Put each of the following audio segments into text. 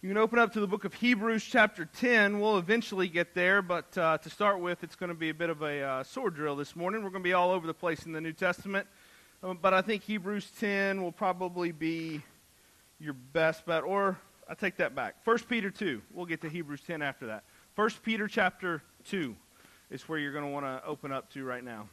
You can open up to the book of Hebrews, chapter 10. We'll eventually get there, but uh, to start with, it's going to be a bit of a uh, sword drill this morning. We're going to be all over the place in the New Testament, um, but I think Hebrews 10 will probably be your best bet. Or I take that back. 1 Peter 2. We'll get to Hebrews 10 after that. 1 Peter chapter 2 is where you're going to want to open up to right now.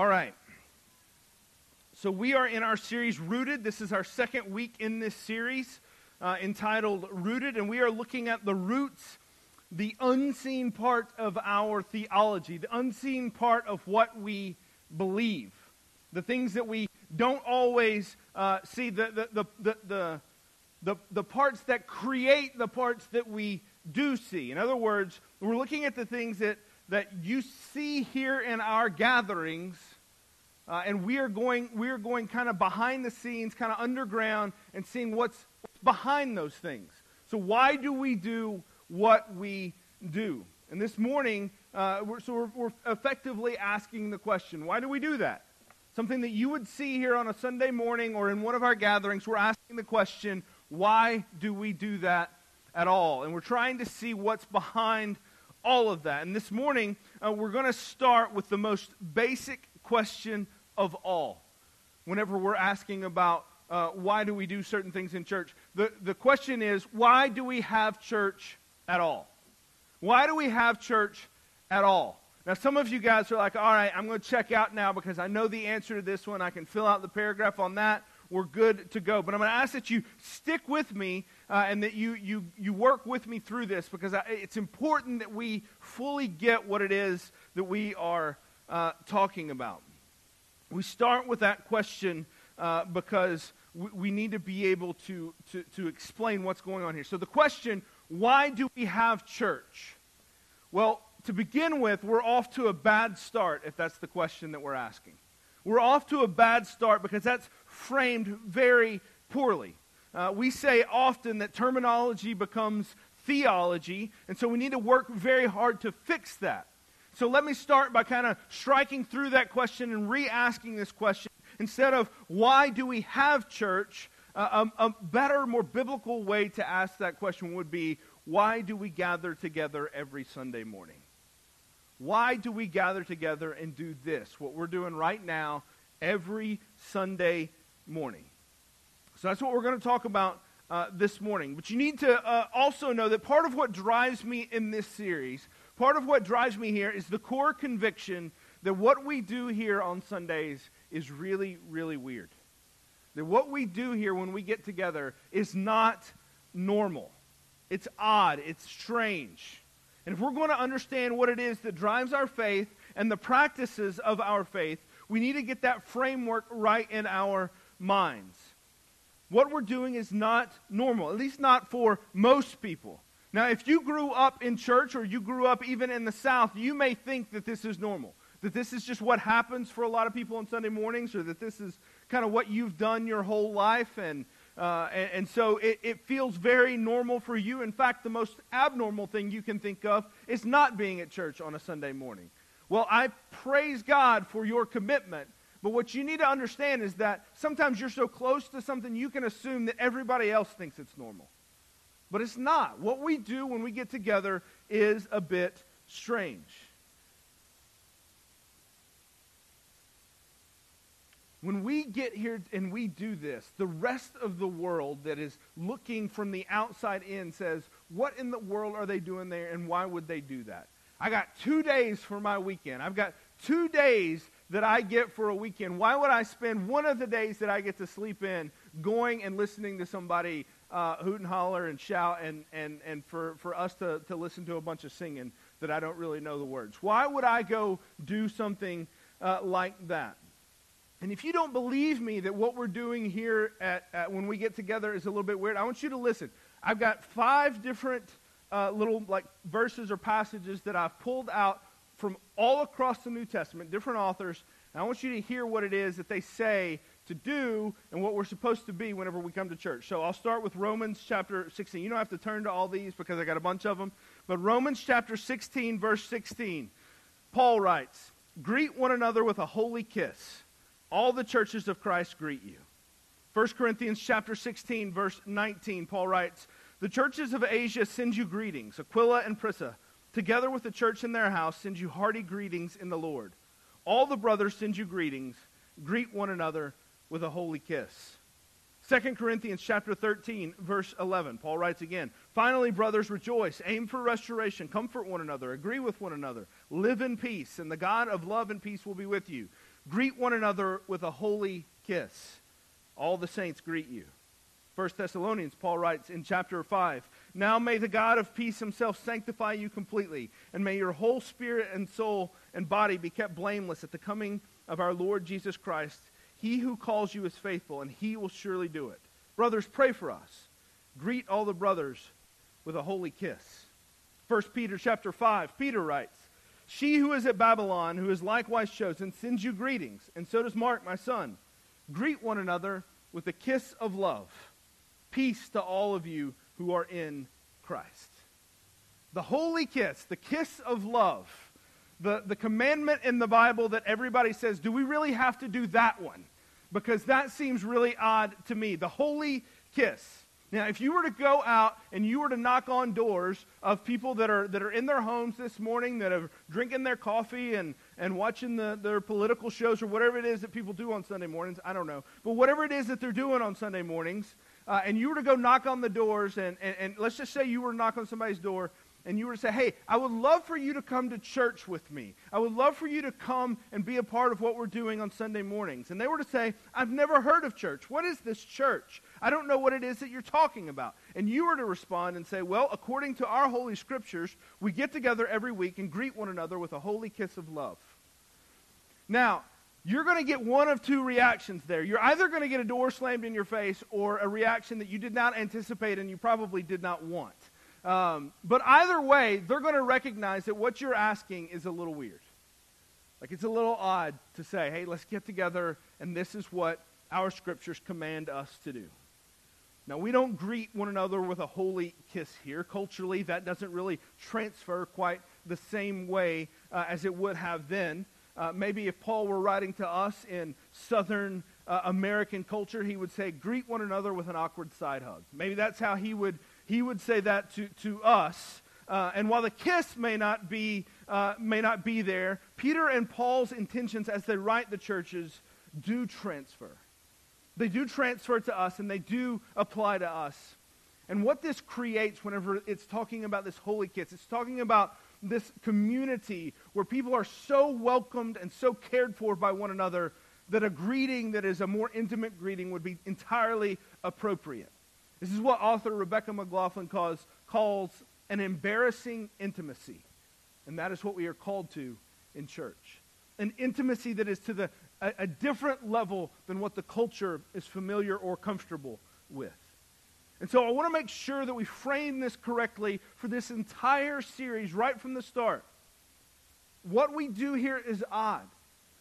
All right. So we are in our series Rooted. This is our second week in this series uh, entitled Rooted, and we are looking at the roots, the unseen part of our theology, the unseen part of what we believe, the things that we don't always uh, see, the, the, the, the, the, the, parts that create the parts that we do see. In other words, we're looking at the things that that you see here in our gatherings, uh, and we are going we are going kind of behind the scenes, kind of underground, and seeing what's behind those things. So why do we do what we do? And this morning, uh, we're, so we're, we're effectively asking the question: Why do we do that? Something that you would see here on a Sunday morning or in one of our gatherings. We're asking the question: Why do we do that at all? And we're trying to see what's behind all of that. And this morning, uh, we're going to start with the most basic question of all. Whenever we're asking about uh, why do we do certain things in church, the, the question is why do we have church at all? Why do we have church at all? Now, some of you guys are like, all right, I'm going to check out now because I know the answer to this one. I can fill out the paragraph on that. We're good to go. But I'm going to ask that you stick with me uh, and that you, you, you work with me through this because I, it's important that we fully get what it is that we are uh, talking about. We start with that question uh, because we, we, need to be able to, to, to explain what's going on here. So, the question why do we have church? Well, to begin with, we're off to a bad start if that's the question that we're asking. We're off to a bad start because that's framed very poorly. Uh, we say often that terminology becomes theology, and so we need to work very hard to fix that. So let me start by kind of striking through that question and re asking this question. Instead of why do we have church, uh, a, a better, more biblical way to ask that question would be why do we gather together every Sunday morning? Why do we gather together and do this, what we're doing right now, every Sunday morning? So that's what we're going to talk about uh, this morning. But you need to uh, also know that part of what drives me in this series, part of what drives me here is the core conviction that what we do here on Sundays is really, really weird. That what we do here when we get together is not normal. It's odd. It's strange. And if we're going to understand what it is that drives our faith and the practices of our faith, we need to get that framework right in our minds what we're doing is not normal, at least not for most people. Now, if you grew up in church or you grew up even in the South, you may think that this is normal, that this is just what happens for a lot of people on Sunday mornings, or that this is kind of what you've done your whole life. And, uh, and, and, so it, it feels very normal for you. In fact, the most abnormal thing you can think of is not being at church on a Sunday morning. Well, I praise God for your commitment but what you need to understand is that sometimes you're so close to something you can assume that everybody else thinks it's normal. But it's not. What we do when we get together is a bit strange. When we get here and we do this, the rest of the world that is looking from the outside in says, What in the world are they doing there and why would they do that? I got two days for my weekend. I've got two days that I get for a weekend, why would I spend one of the days that I get to sleep in going and listening to somebody uh, hoot and holler and shout and, and, and for, for us to, to listen to a bunch of singing that I don't really know the words? Why would I go do something uh, like that? And if you don't believe me that what we're doing here at, at, when we get together is a little bit weird, I want you to listen. I've got five different uh, little like verses or passages that I've pulled out from all across the New Testament, different authors, and I want you to hear what it is that they say to do and what we're supposed to be whenever we come to church. So I'll start with Romans chapter 16. You don't have to turn to all these because I got a bunch of them. But Romans chapter 16, verse 16, Paul writes, Greet one another with a holy kiss. All the churches of Christ greet you. 1 Corinthians chapter 16, verse 19, Paul writes, The churches of Asia send you greetings. Aquila and Prisca, together with the church in their house, send you hearty greetings in the Lord. All the brothers send you greetings. Greet one another with a holy kiss. 2 Corinthians chapter 13, verse 11. Paul writes again, Finally, brothers, rejoice, aim for restoration, comfort one another, agree with one another, live in peace, and the God of love and peace will be with you. Greet one another with a holy kiss. All the saints greet you. 1 Thessalonians, Paul writes in chapter 5 Now may the God of peace himself sanctify you completely, and may your whole spirit and soul and body be kept blameless at the coming of our Lord Jesus Christ. He who calls you is faithful, and he will surely do it. Brothers, pray for us. Greet all the brothers with a holy kiss. 1 Peter chapter 5, Peter writes, She who is at Babylon, who is likewise chosen, sends you greetings, and so does Mark, my son. Greet one another with a kiss of love. Peace to all of you who are in Christ. The holy kiss, the kiss of love, the, the commandment in the Bible that everybody says, do we really have to do that one? Because that seems really odd to me. The holy kiss. Now, if you were to go out and you were to knock on doors of people that are, that are in their homes this morning, that are drinking their coffee and, and watching the, their political shows or whatever it is that people do on Sunday mornings, I don't know, but whatever it is that they're doing on Sunday mornings, uh, and you were to go knock on the doors, and, and, and let's just say you were to knock on somebody's door, and you were to say, hey, I would love for you to come to church with me. I would love for you to come and be a part of what we're doing on Sunday mornings. And they were to say, I've never heard of church. What is this church? I don't know what it is that you're talking about. And you were to respond and say, well, according to our holy scriptures, we get together every week and greet one another with a holy kiss of love. Now, you're going to get one of two reactions there. You're either going to get a door slammed in your face or a reaction that you did not anticipate and you probably did not want. Um, but either way, they're going to recognize that what you're asking is a little weird. Like it's a little odd to say, hey, let's get together, and this is what our scriptures command us to do. Now, we don't greet one another with a holy kiss here. Culturally, that doesn't really transfer quite the same way uh, as it would have then. Uh, maybe if Paul were writing to us in southern uh, American culture, he would say, greet one another with an awkward side hug. Maybe that's how he would he would say that to, to us. Uh, and while the kiss may not, be, uh, may not be there, Peter and Paul's intentions as they write the churches do transfer. They do transfer to us and they do apply to us. And what this creates whenever it's talking about this holy kiss, it's talking about this community where people are so welcomed and so cared for by one another that a greeting that is a more intimate greeting would be entirely appropriate. This is what author Rebecca McLaughlin calls, calls an embarrassing intimacy. And that is what we are called to in church. An intimacy that is to the, a, a different level than what the culture is familiar or comfortable with. And so I want to make sure that we frame this correctly for this entire series right from the start. What we do here is odd.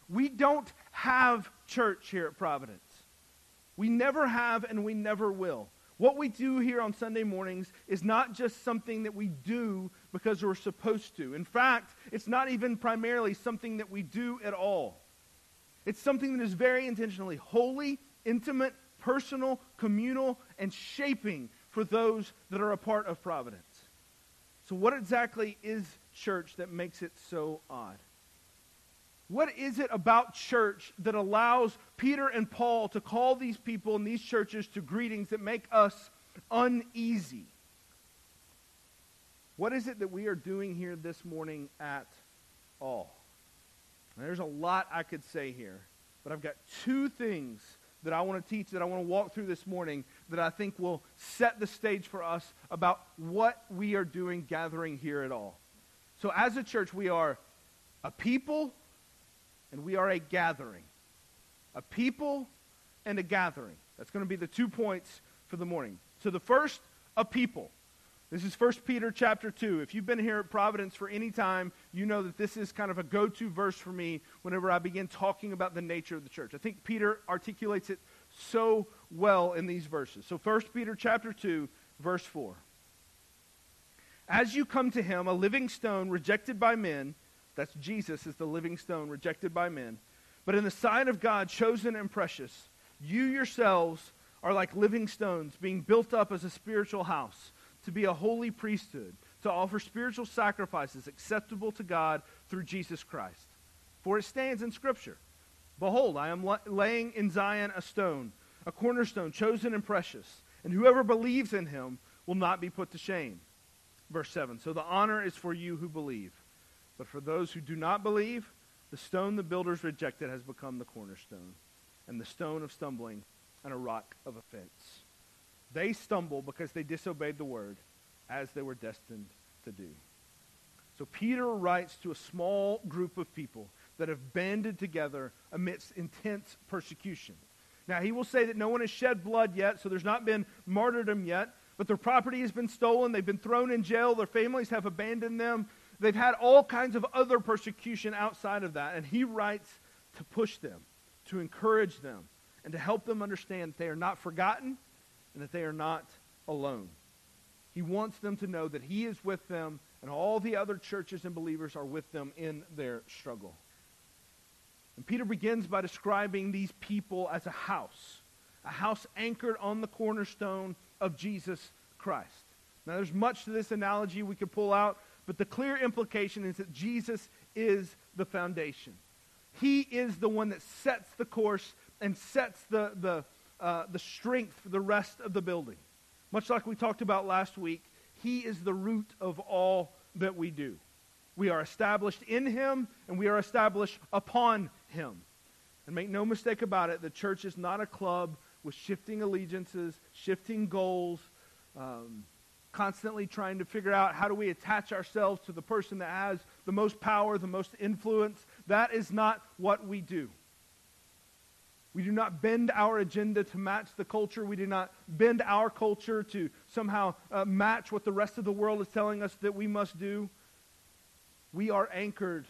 We don't have church here at Providence. We never have and we never will. What we do here on Sunday mornings is not just something that we do because we're supposed to. In fact, it's not even primarily something that we do at all. It's something that is very intentionally holy, intimate, personal, communal, and shaping for those that are a part of Providence. So, what exactly is church that makes it so odd? What is it about church that allows Peter and Paul to call these people in these churches to greetings that make us uneasy? What is it that we are doing here this morning at all? there's a lot I could say here, but I've got two things that I want to teach, that I want to walk through this morning, that I think will set the stage for us about what we are doing gathering here at all. So, as a church, we are a people and we are a gathering. A people and a gathering. That's going to be the two points for the morning. So the first, a people. This is 1 Peter chapter 2. If you've been here at Providence for any time, you know that this is kind of a go to verse for me whenever I begin talking about the nature of the church. I think Peter articulates it so well in these verses. So 1 Peter chapter 2, verse 4. As you come to him, a living stone rejected by men, that's Jesus is the living stone rejected by men, but in the sight of God, chosen and precious, you yourselves are like living stones being built up as a spiritual house to be a holy priesthood, to offer spiritual sacrifices acceptable to God through Jesus Christ. For it stands in Scripture Behold, I am laying in Zion a stone, a cornerstone chosen and precious, and whoever believes in him will not be put to shame. Verse 7 So the honor is for you who believe. But for those who do not believe, the stone the builders rejected has become the cornerstone, and the stone of stumbling, and a rock of offense. They stumble because they disobeyed the word as they were destined to do. So Peter writes to a small group of people that have banded together amidst intense persecution. Now, he will say that no one has shed blood yet, so there's not been martyrdom yet, but their property has been stolen. They've been thrown in jail. Their families have abandoned them. They've had all kinds of other persecution outside of that. And he writes to push them, to encourage them, and to help them understand that they are not forgotten and that they are not alone. He wants them to know that he is with them and all the other churches and believers are with them in their struggle. And Peter begins by describing these people as a house, a house anchored on the cornerstone of Jesus Christ. Now, there's much to this analogy we could pull out, but the clear implication is that Jesus is the foundation. He is the one that sets the course and sets the, the, uh, the strength for the rest of the building. Much like we talked about last week, He is the root of all that we do. We are established in Him, and we are established upon Him. And make no mistake about it, the church is not a club with shifting allegiances, shifting goals, um, constantly trying to figure out how do we attach ourselves to the person that has the most power, the most influence. That is not what we do. We do not bend our agenda to match the culture. We do not bend our culture to somehow uh, match what the rest of the world is telling us that we must do. We are anchored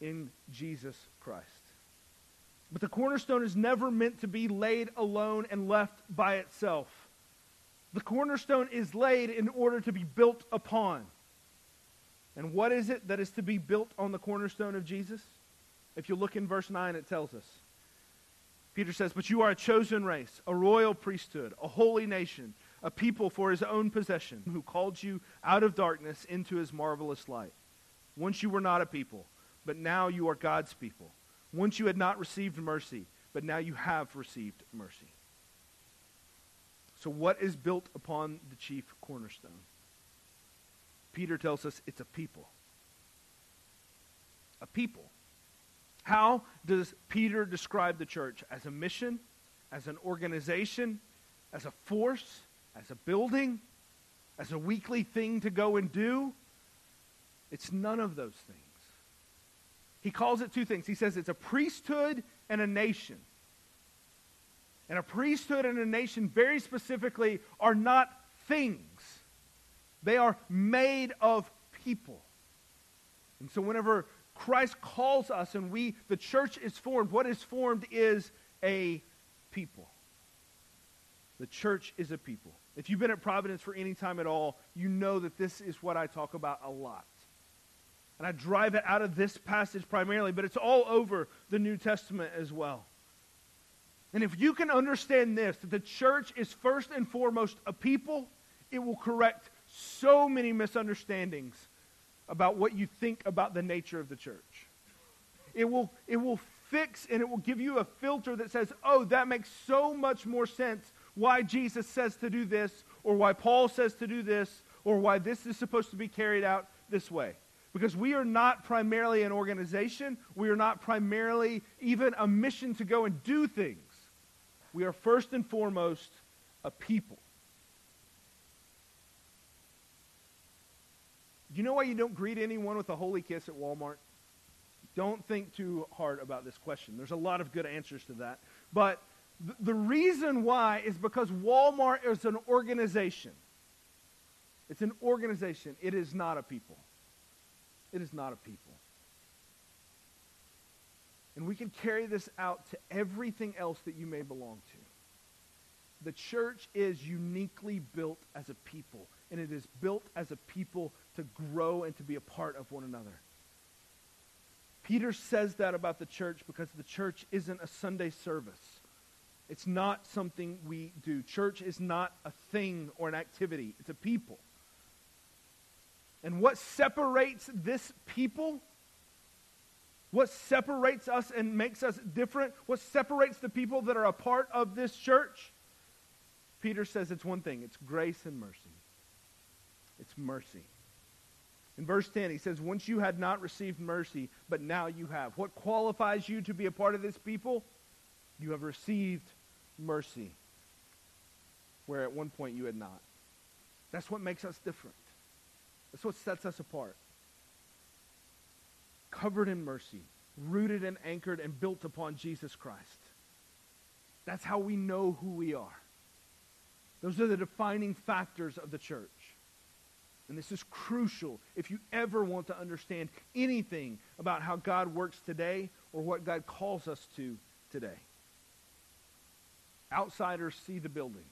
in Jesus Christ. But the cornerstone is never meant to be laid alone and left by itself. The cornerstone is laid in order to be built upon. And what is it that is to be built on the cornerstone of Jesus? If you look in verse 9, it tells us. Peter says, But you are a chosen race, a royal priesthood, a holy nation, a people for his own possession, who called you out of darkness into his marvelous light. Once you were not a people, but now you are God's people. Once you had not received mercy, but now you have received mercy. So, what is built upon the chief cornerstone? Peter tells us it's a people. A people. How does Peter describe the church? As a mission, as an organization, as a force, as a building, as a weekly thing to go and do? It's none of those things. He calls it two things. He says it's a priesthood and a nation. And a priesthood and a nation, very specifically, are not things, they are made of people. And so, whenever Christ calls us and we, the church is formed. What is formed is a people. The church is a people. If you've been at Providence for any time at all, you know that this is what I talk about a lot. And I drive it out of this passage primarily, but it's all over the New Testament as well. And if you can understand this, that the church is first and foremost a people, it will correct so many misunderstandings about what you think about the nature of the church. It will, it will fix and it will give you a filter that says, oh, that makes so much more sense why Jesus says to do this, or why Paul says to do this, or why this is supposed to be carried out this way. Because we are not primarily an organization. We are not primarily even a mission to go and do things. We are first and foremost a people. Do you know why you don't greet anyone with a holy kiss at Walmart? Don't think too hard about this question. There's a lot of good answers to that. But th- the reason why is because Walmart is an organization. It's an organization. It is not a people. It is not a people. And we can carry this out to everything else that you may belong to. The church is uniquely built as a people, and it is built as a people to grow and to be a part of one another. Peter says that about the church because the church isn't a Sunday service. It's not something we do. Church is not a thing or an activity, it's a people. And what separates this people, what separates us and makes us different, what separates the people that are a part of this church, Peter says it's one thing it's grace and mercy. It's mercy. In verse 10, he says, Once you had not received mercy, but now you have. What qualifies you to be a part of this people? You have received mercy, where at one point you had not. That's what makes us different. That's what sets us apart. Covered in mercy, rooted and anchored and built upon Jesus Christ. That's how we know who we are. Those are the defining factors of the church. And this is crucial if you ever want to understand anything about how God works today or what God calls us to today. Outsiders see the building.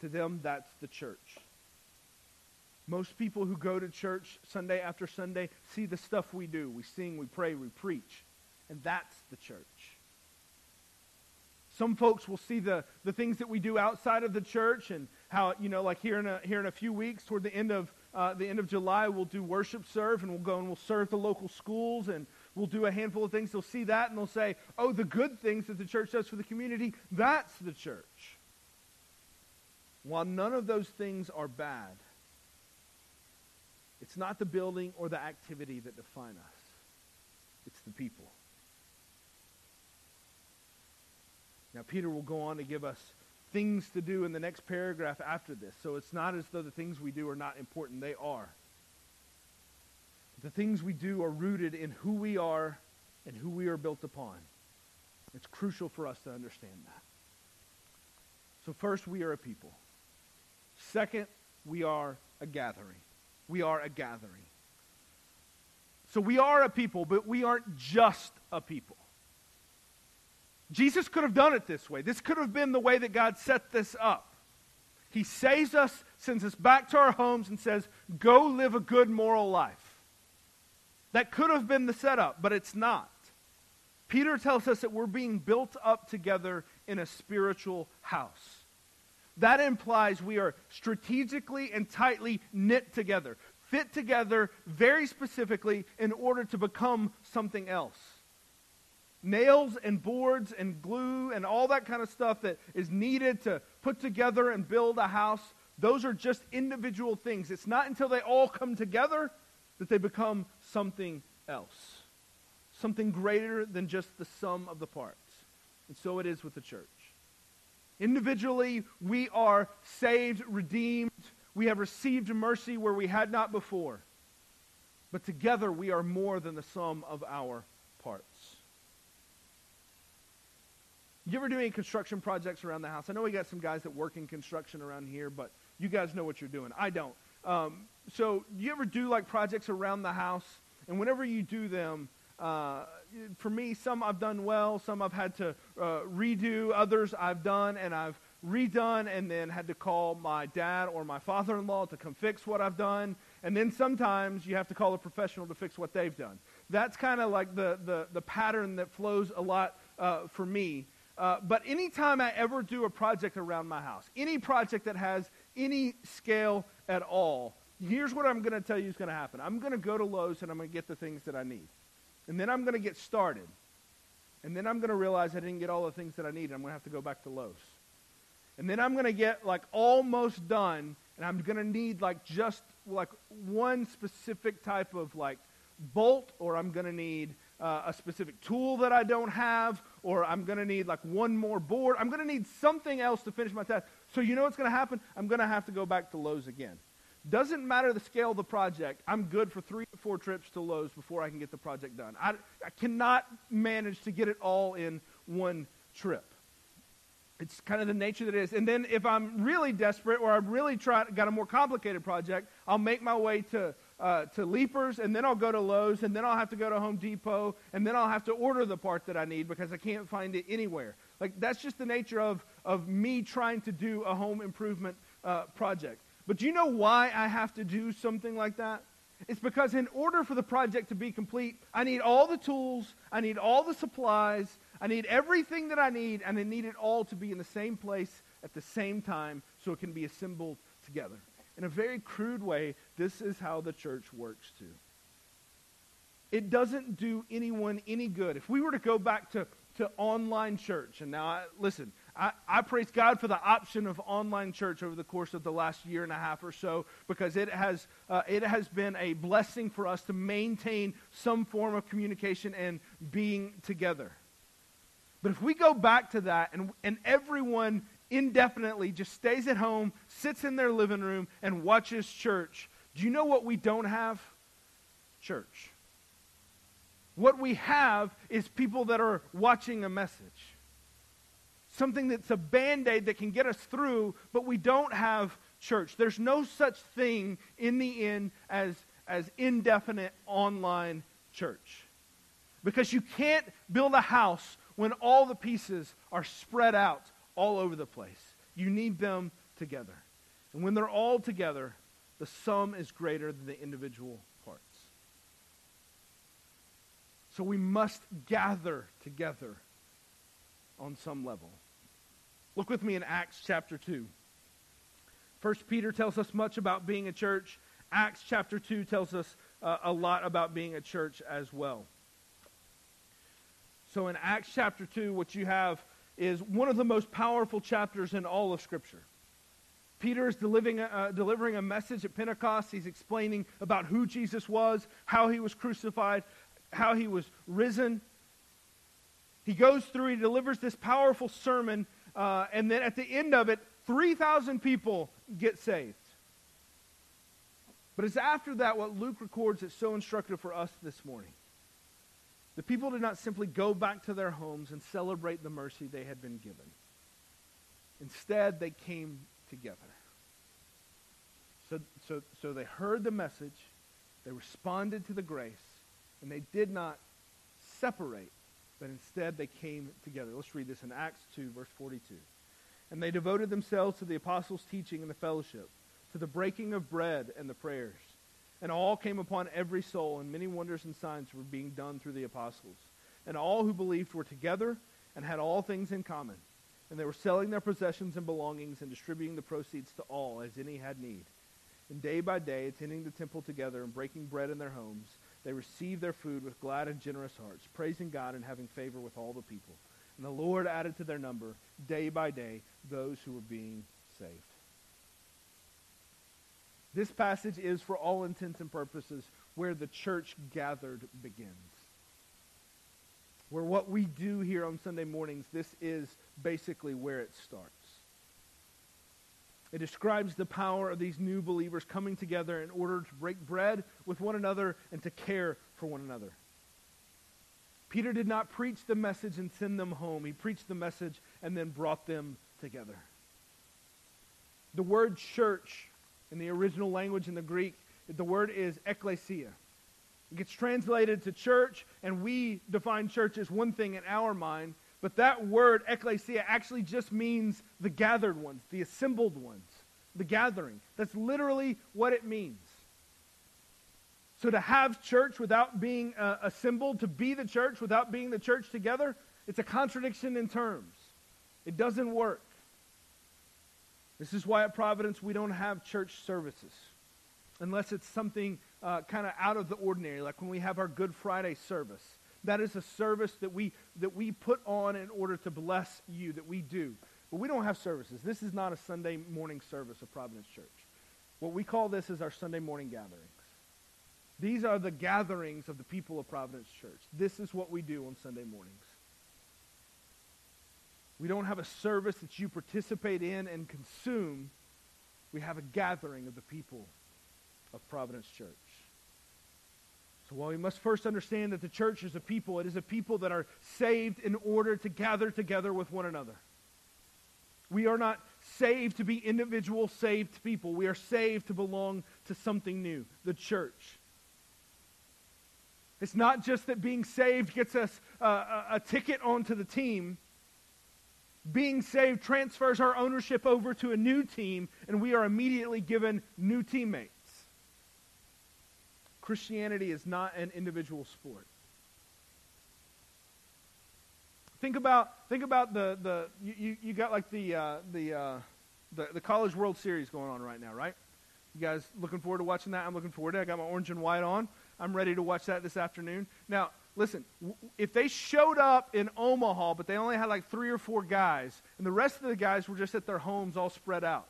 To them, that's the church. Most people who go to church Sunday after Sunday see the stuff we do. We sing, we pray, we preach. And that's the church. Some folks will see the, the things that we do outside of the church and how, you know, like here in a, here in a few weeks, toward the end of, uh, the end of July, we'll do worship serve and we'll go and we'll serve the local schools and we'll do a handful of things. They'll see that and they'll say, oh, the good things that the church does for the community, that's the church. While none of those things are bad, it's not the building or the activity that define us. It's the people. Now, Peter will go on to give us things to do in the next paragraph after this. So it's not as though the things we do are not important. They are. The things we do are rooted in who we are and who we are built upon. It's crucial for us to understand that. So, first, we are a people. Second, we are a gathering. We are a gathering. So, we are a people, but we aren't just a people. Jesus could have done it this way. This could have been the way that God set this up. He saves us, sends us back to our homes, and says, Go live a good moral life. That could have been the setup, but it's not. Peter tells us that we're being built up together in a spiritual house. That implies we are strategically and tightly knit together, fit together very specifically in order to become something else nails and boards and glue and all that kind of stuff that is needed to put together and build a house, those are just individual things. It's not until they all come together that they become something else, something greater than just the sum of the parts. And so it is with the church. Individually, we are saved, redeemed. We have received mercy where we had not before. But together, we are more than the sum of our parts. You ever do any construction projects around the house? I know we got some guys that work in construction around here, but you guys know what you're doing. I don't. Um, so, you ever do like projects around the house? And whenever you do them, uh, for me, some I've done well, some I've had to uh, redo, others I've done and I've redone and then had to call my dad or my father in law to come fix what I've done. And then sometimes you have to call a professional to fix what they've done. That's kind of like the, the, the pattern that flows a lot uh, for me. Uh, but anytime I ever do a project around my house, any project that has any scale at all, here's what I'm going to tell you is going to happen. I'm going to go to Lowe's and I'm going to get the things that I need. And then I'm going to get started. And then I'm going to realize I didn't get all the things that I need. I'm going to have to go back to Lowe's. And then I'm going to get like almost done and I'm going to need like just like one specific type of like bolt or I'm going to need uh, a specific tool that I don't have, or I'm going to need like one more board. I'm going to need something else to finish my task. So you know what's going to happen? I'm going to have to go back to Lowe's again. Doesn't matter the scale of the project. I'm good for three or four trips to Lowe's before I can get the project done. I, I cannot manage to get it all in one trip. it's kind of the nature that it is. And then if I'm really desperate or I'm really try, got a more complicated project, I'll make my way to, uh, to Leapers, and then I'll go to Lowe's, and then I'll have to go to Home Depot, and then I'll have to order the part that I need because I can't find it anywhere. Like, that's just the nature of, of me trying to do a home improvement uh, project. But do you know why I have to do something like that? It's because in order for the project to be complete, I need all the tools, I need all the supplies, I need everything that I need, and I need it all to be in the same place at the same time so it can be assembled together. In a very crude way, this is how the church works too. It doesn't do anyone any good. If we were to go back to, to online church, and now, I, listen, I, I, praise God for the option of online church over the course of the last year and a half or so because it has, uh, it has been a blessing for us to maintain some form of communication and being together. But if we go back to that and, and everyone indefinitely just stays at home, sits in their living room, and watches church, do you know what we don't have? Church. What we have is people that are watching a message. Something that's a band aid that can get us through, but we don't have church. There's no such thing in the end as, as indefinite online church. Because you can't build a house when all the pieces are spread out all over the place. You need them together. And when they're all together, the sum is greater than the individual parts. So we must gather together on some level. Look with me in Acts chapter 2. First Peter tells us much about being a church. Acts chapter 2 tells us uh, a lot about being a church as well. So in Acts chapter 2, what you have is one of the most powerful chapters in all of Scripture. Peter is delivering a, uh, delivering a message at Pentecost. He's explaining about who Jesus was, how he was crucified, how he was risen. He goes through, he delivers this powerful sermon, uh, and then at the end of it, 3,000 people get saved. But it's after that what Luke records that's so instructive for us this morning. The people did not simply go back to their homes and celebrate the mercy they had been given. Instead, they came together. So, so, so they heard the message, they responded to the grace, and they did not separate, but instead they came together. Let's read this in Acts 2, verse 42. And they devoted themselves to the apostles' teaching and the fellowship, to the breaking of bread and the prayers. And all came upon every soul, and many wonders and signs were being done through the apostles. And all who believed were together and had all things in common. And they were selling their possessions and belongings and distributing the proceeds to all as any had need. And day by day, attending the temple together and breaking bread in their homes, they received their food with glad and generous hearts, praising God and having favor with all the people. And the Lord added to their number, day by day, those who were being saved. This passage is, for all intents and purposes, where the church gathered begins. Where what we do here on Sunday mornings, this is basically where it starts. It describes the power of these new believers coming together in order to break bread with one another and to care for one another. Peter did not preach the message and send them home. He preached the message and then brought them together. The word church in the original language in the Greek, the word is ekklesia. It gets translated to church, and we define church as one thing in our mind, but that word, ekklesia, actually just means the gathered ones, the assembled ones, the gathering. That's literally what it means. So to have church without being uh, assembled, to be the church without being the church together, it's a contradiction in terms. It doesn't work. This is why at Providence we don't have church services unless it's something uh, kind of out of the ordinary, like when we have our Good Friday service. That is a service that we, that we put on in order to bless you, that we do. But we don't have services. This is not a Sunday morning service of Providence Church. What we call this is our Sunday morning gatherings. These are the gatherings of the people of Providence Church. This is what we do on Sunday mornings. We don't have a service that you participate in and consume. We have a gathering of the people of Providence Church. While we must first understand that the church is a people, it is a people that are saved in order to gather together with one another. We are not saved to be individual saved people. We are saved to belong to something new, the church. It's not just that being saved gets us uh, a, a ticket onto the team. Being saved transfers our ownership over to a new team, and we are immediately given new teammates. Christianity is not an individual sport. Think about think about the the you, you got like the uh, the, uh, the the college World Series going on right now, right? You guys looking forward to watching that? I'm looking forward to. it. I got my orange and white on. I'm ready to watch that this afternoon. Now, listen, if they showed up in Omaha, but they only had like three or four guys, and the rest of the guys were just at their homes all spread out,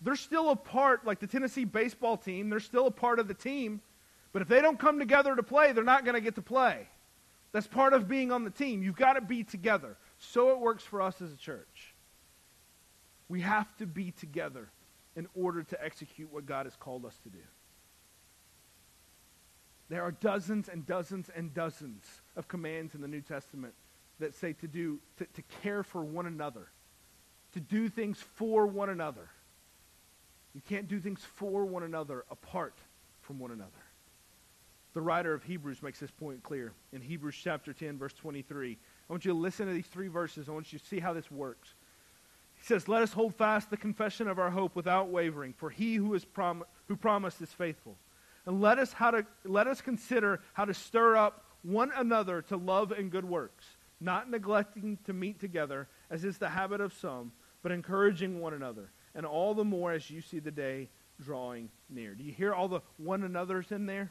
they're still a part, like the Tennessee baseball team, they're still a part of the team. But if they don't come together to play, they're not going to get to play. That's part of being on the team. You've got to be together. So it works for us as a church. We have to be together in order to execute what God has called us to do. There are dozens and dozens and dozens of commands in the New Testament that say to do to, to care for one another, to do things for one another. You can't do things for one another apart from one another. The writer of Hebrews makes this point clear in Hebrews chapter 10, verse 23. I want you to listen to these three verses. I want you to see how this works. He says, Let us hold fast the confession of our hope without wavering, for he who, is prom- who promised is faithful. And let us, how to, let us consider how to stir up one another to love and good works, not neglecting to meet together, as is the habit of some, but encouraging one another, and all the more as you see the day drawing near. Do you hear all the one another's in there?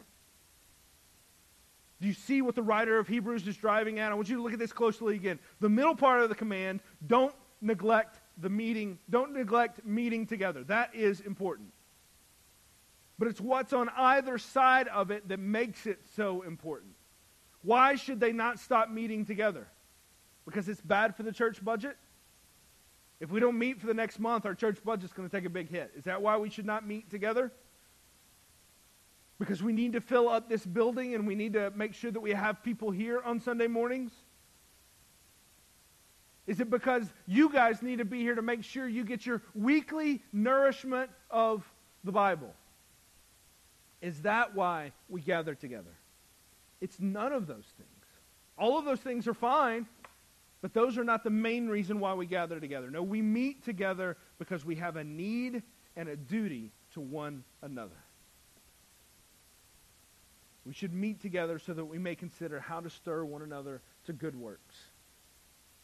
Do you see what the writer of Hebrews is driving at? I want you to look at this closely again. The middle part of the command don't neglect the meeting, don't neglect meeting together. That is important. But it's what's on either side of it that makes it so important. Why should they not stop meeting together? Because it's bad for the church budget? If we don't meet for the next month, our church budget's going to take a big hit. Is that why we should not meet together? Because we need to fill up this building and we need to make sure that we have people here on Sunday mornings? Is it because you guys need to be here to make sure you get your weekly nourishment of the Bible? Is that why we gather together? It's none of those things. All of those things are fine, but those are not the main reason why we gather together. No, we meet together because we have a need and a duty to one another. We should meet together so that we may consider how to stir one another to good works.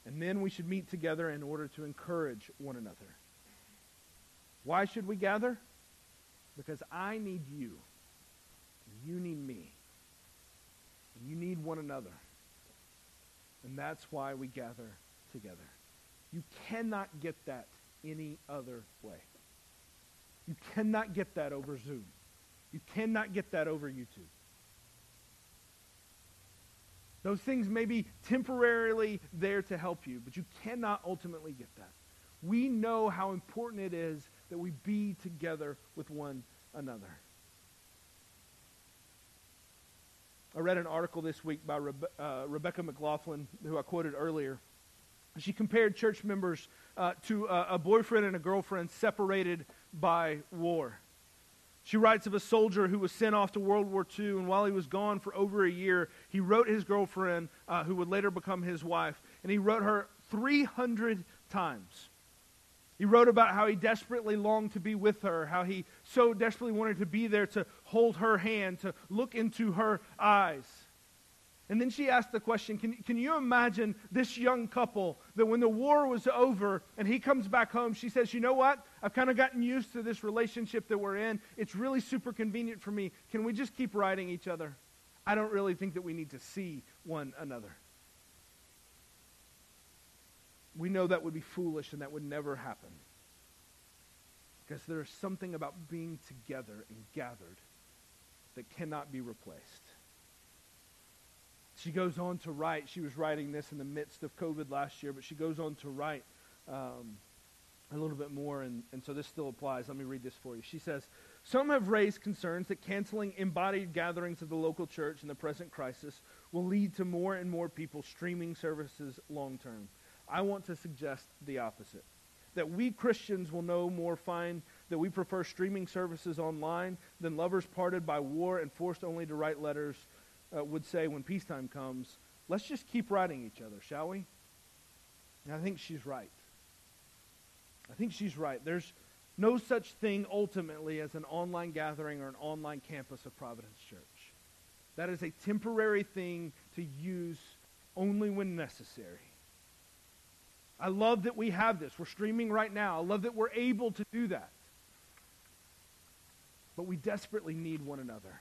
And then we should meet together in order to encourage one another. Why should we gather? Because I need you. You need me. And you need one another. And that's why we gather together. You cannot get that any other way. You cannot get that over Zoom. You cannot get that over YouTube. Those things may be temporarily there to help you, but you cannot ultimately get that. We know how important it is that we be together with one another. I read an article this week by Rebe- uh, Rebecca McLaughlin, who I quoted earlier. She compared church members uh, to a, a boyfriend and a girlfriend separated by war. She writes of a soldier who was sent off to World War II, and while he was gone for over a year, he wrote his girlfriend, uh, who would later become his wife, and he wrote her 300 times. He wrote about how he desperately longed to be with her, how he so desperately wanted to be there to hold her hand, to look into her eyes. And then she asked the question can, can you imagine this young couple that when the war was over and he comes back home, she says, You know what? I've kind of gotten used to this relationship that we're in. It's really super convenient for me. Can we just keep writing each other? I don't really think that we need to see one another. We know that would be foolish and that would never happen. Because there is something about being together and gathered that cannot be replaced. She goes on to write, she was writing this in the midst of COVID last year, but she goes on to write um, a little bit more, and, and so this still applies. Let me read this for you. She says, Some have raised concerns that canceling embodied gatherings of the local church in the present crisis will lead to more and more people streaming services long term. I want to suggest the opposite. that we Christians will no more find that we prefer streaming services online than lovers parted by war and forced only to write letters uh, would say when peacetime comes. Let's just keep writing each other, shall we? And I think she's right. I think she's right. There's no such thing ultimately as an online gathering or an online campus of Providence Church. That is a temporary thing to use only when necessary. I love that we have this. We're streaming right now. I love that we're able to do that. But we desperately need one another.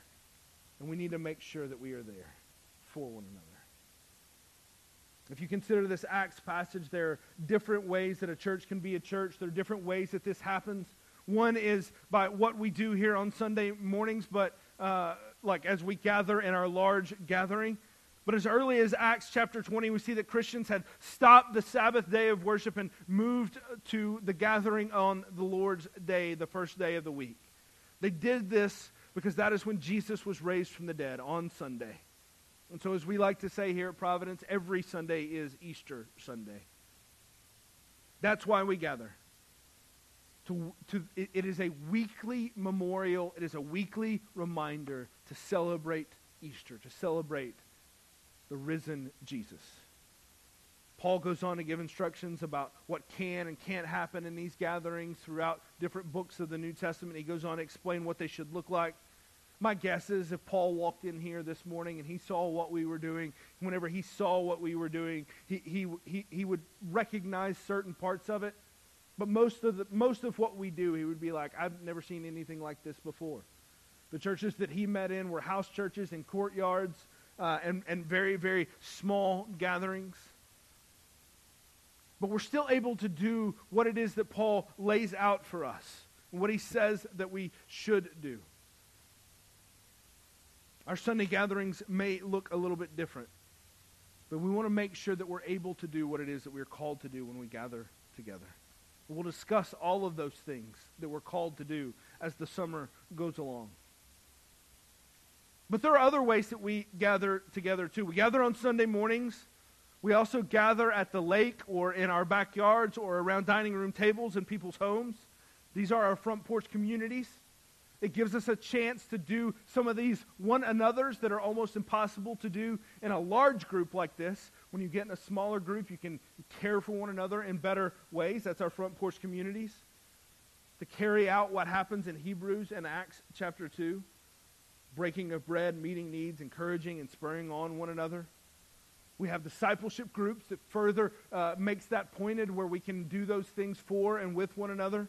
And we need to make sure that we are there for one another. If you consider this Acts passage, there are different ways that a church can be a church. There are different ways that this happens. One is by what we do here on Sunday mornings, but uh, like as we gather in our large gathering. But as early as Acts chapter 20, we see that Christians had stopped the Sabbath day of worship and moved to the gathering on the Lord's day, the first day of the week. They did this because that is when Jesus was raised from the dead on Sunday. And so, as we like to say here at Providence, every Sunday is Easter Sunday. That's why we gather. To, to, it, it is a weekly memorial, it is a weekly reminder to celebrate Easter, to celebrate the risen Jesus. Paul goes on to give instructions about what can and can't happen in these gatherings throughout different books of the New Testament. He goes on to explain what they should look like. My guess is if Paul walked in here this morning and he saw what we were doing, whenever he saw what we were doing, he, he, he, he would recognize certain parts of it. But most of, the, most of what we do, he would be like, I've never seen anything like this before. The churches that he met in were house churches and courtyards uh, and, and very, very small gatherings. But we're still able to do what it is that Paul lays out for us, and what he says that we should do. Our Sunday gatherings may look a little bit different, but we want to make sure that we're able to do what it is that we're called to do when we gather together. We'll discuss all of those things that we're called to do as the summer goes along. But there are other ways that we gather together too. We gather on Sunday mornings. We also gather at the lake or in our backyards or around dining room tables in people's homes. These are our front porch communities. It gives us a chance to do some of these one another's that are almost impossible to do in a large group like this. When you get in a smaller group, you can care for one another in better ways. That's our front porch communities. To carry out what happens in Hebrews and Acts chapter 2 breaking of bread, meeting needs, encouraging and spurring on one another. We have discipleship groups that further uh, makes that pointed where we can do those things for and with one another.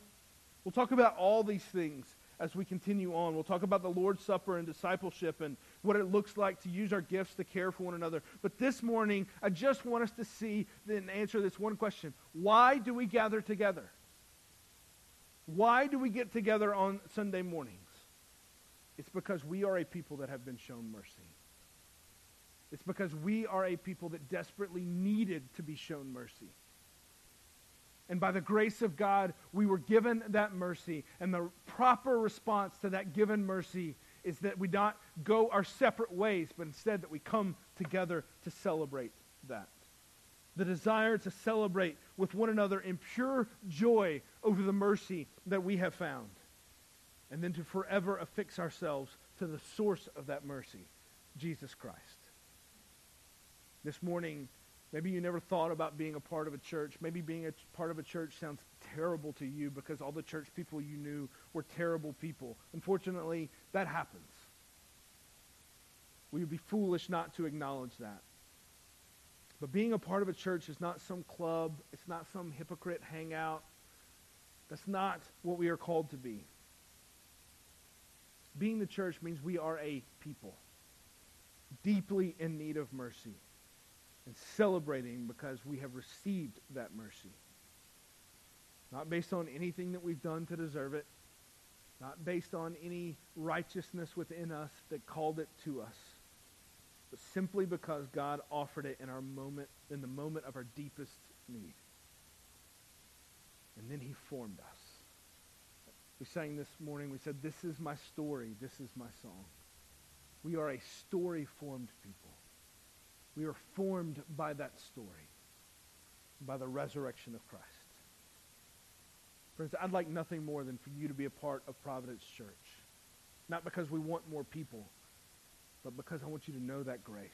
We'll talk about all these things as we continue on. We'll talk about the Lord's Supper and discipleship and what it looks like to use our gifts to care for one another. But this morning, I just want us to see and answer this one question. Why do we gather together? Why do we get together on Sunday mornings? It's because we are a people that have been shown mercy. It's because we are a people that desperately needed to be shown mercy. And by the grace of God, we were given that mercy. And the proper response to that given mercy is that we not go our separate ways, but instead that we come together to celebrate that. The desire to celebrate with one another in pure joy over the mercy that we have found and then to forever affix ourselves to the source of that mercy, Jesus Christ. This morning, maybe you never thought about being a part of a church. Maybe being a part of a church sounds terrible to you because all the church people you knew were terrible people. Unfortunately, that happens. We would be foolish not to acknowledge that. But being a part of a church is not some club. It's not some hypocrite hangout. That's not what we are called to be. Being the church means we are a people deeply in need of mercy and celebrating because we have received that mercy. Not based on anything that we've done to deserve it, not based on any righteousness within us that called it to us, but simply because God offered it in our moment, in the moment of our deepest need. And then he formed us. We sang this morning, we said, This is my story, this is my song. We are a story formed people. We are formed by that story, by the resurrection of Christ. Friends, I'd like nothing more than for you to be a part of Providence Church. Not because we want more people, but because I want you to know that grace.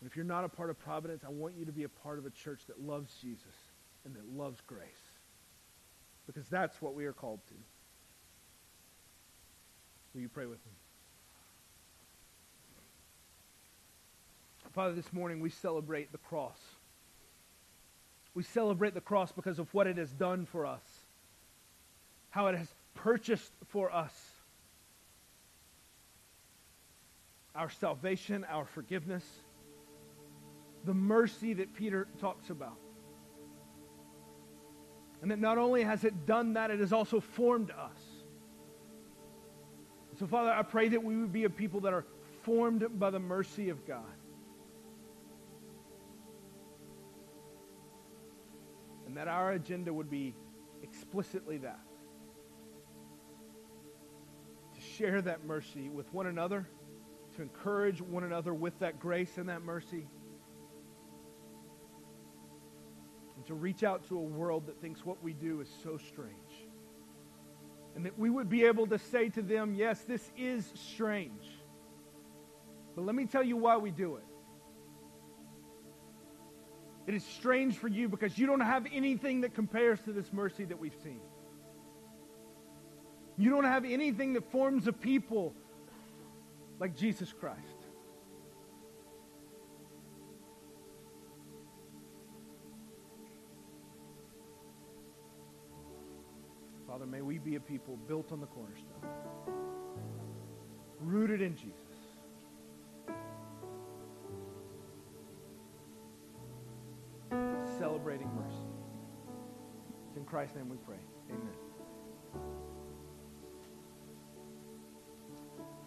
And if you're not a part of Providence, I want you to be a part of a church that loves Jesus and that loves grace. Because that's what we are called to. Will you pray with me? Father, this morning we celebrate the cross. We celebrate the cross because of what it has done for us, how it has purchased for us our salvation, our forgiveness, the mercy that Peter talks about. And that not only has it done that, it has also formed us. So, Father, I pray that we would be a people that are formed by the mercy of God. And that our agenda would be explicitly that to share that mercy with one another, to encourage one another with that grace and that mercy, and to reach out to a world that thinks what we do is so strange. And that we would be able to say to them, yes, this is strange. But let me tell you why we do it. It is strange for you because you don't have anything that compares to this mercy that we've seen. You don't have anything that forms a people like Jesus Christ. Father, may we be a people built on the cornerstone, rooted in Jesus. Celebrating mercy. It's in Christ's name we pray. Amen.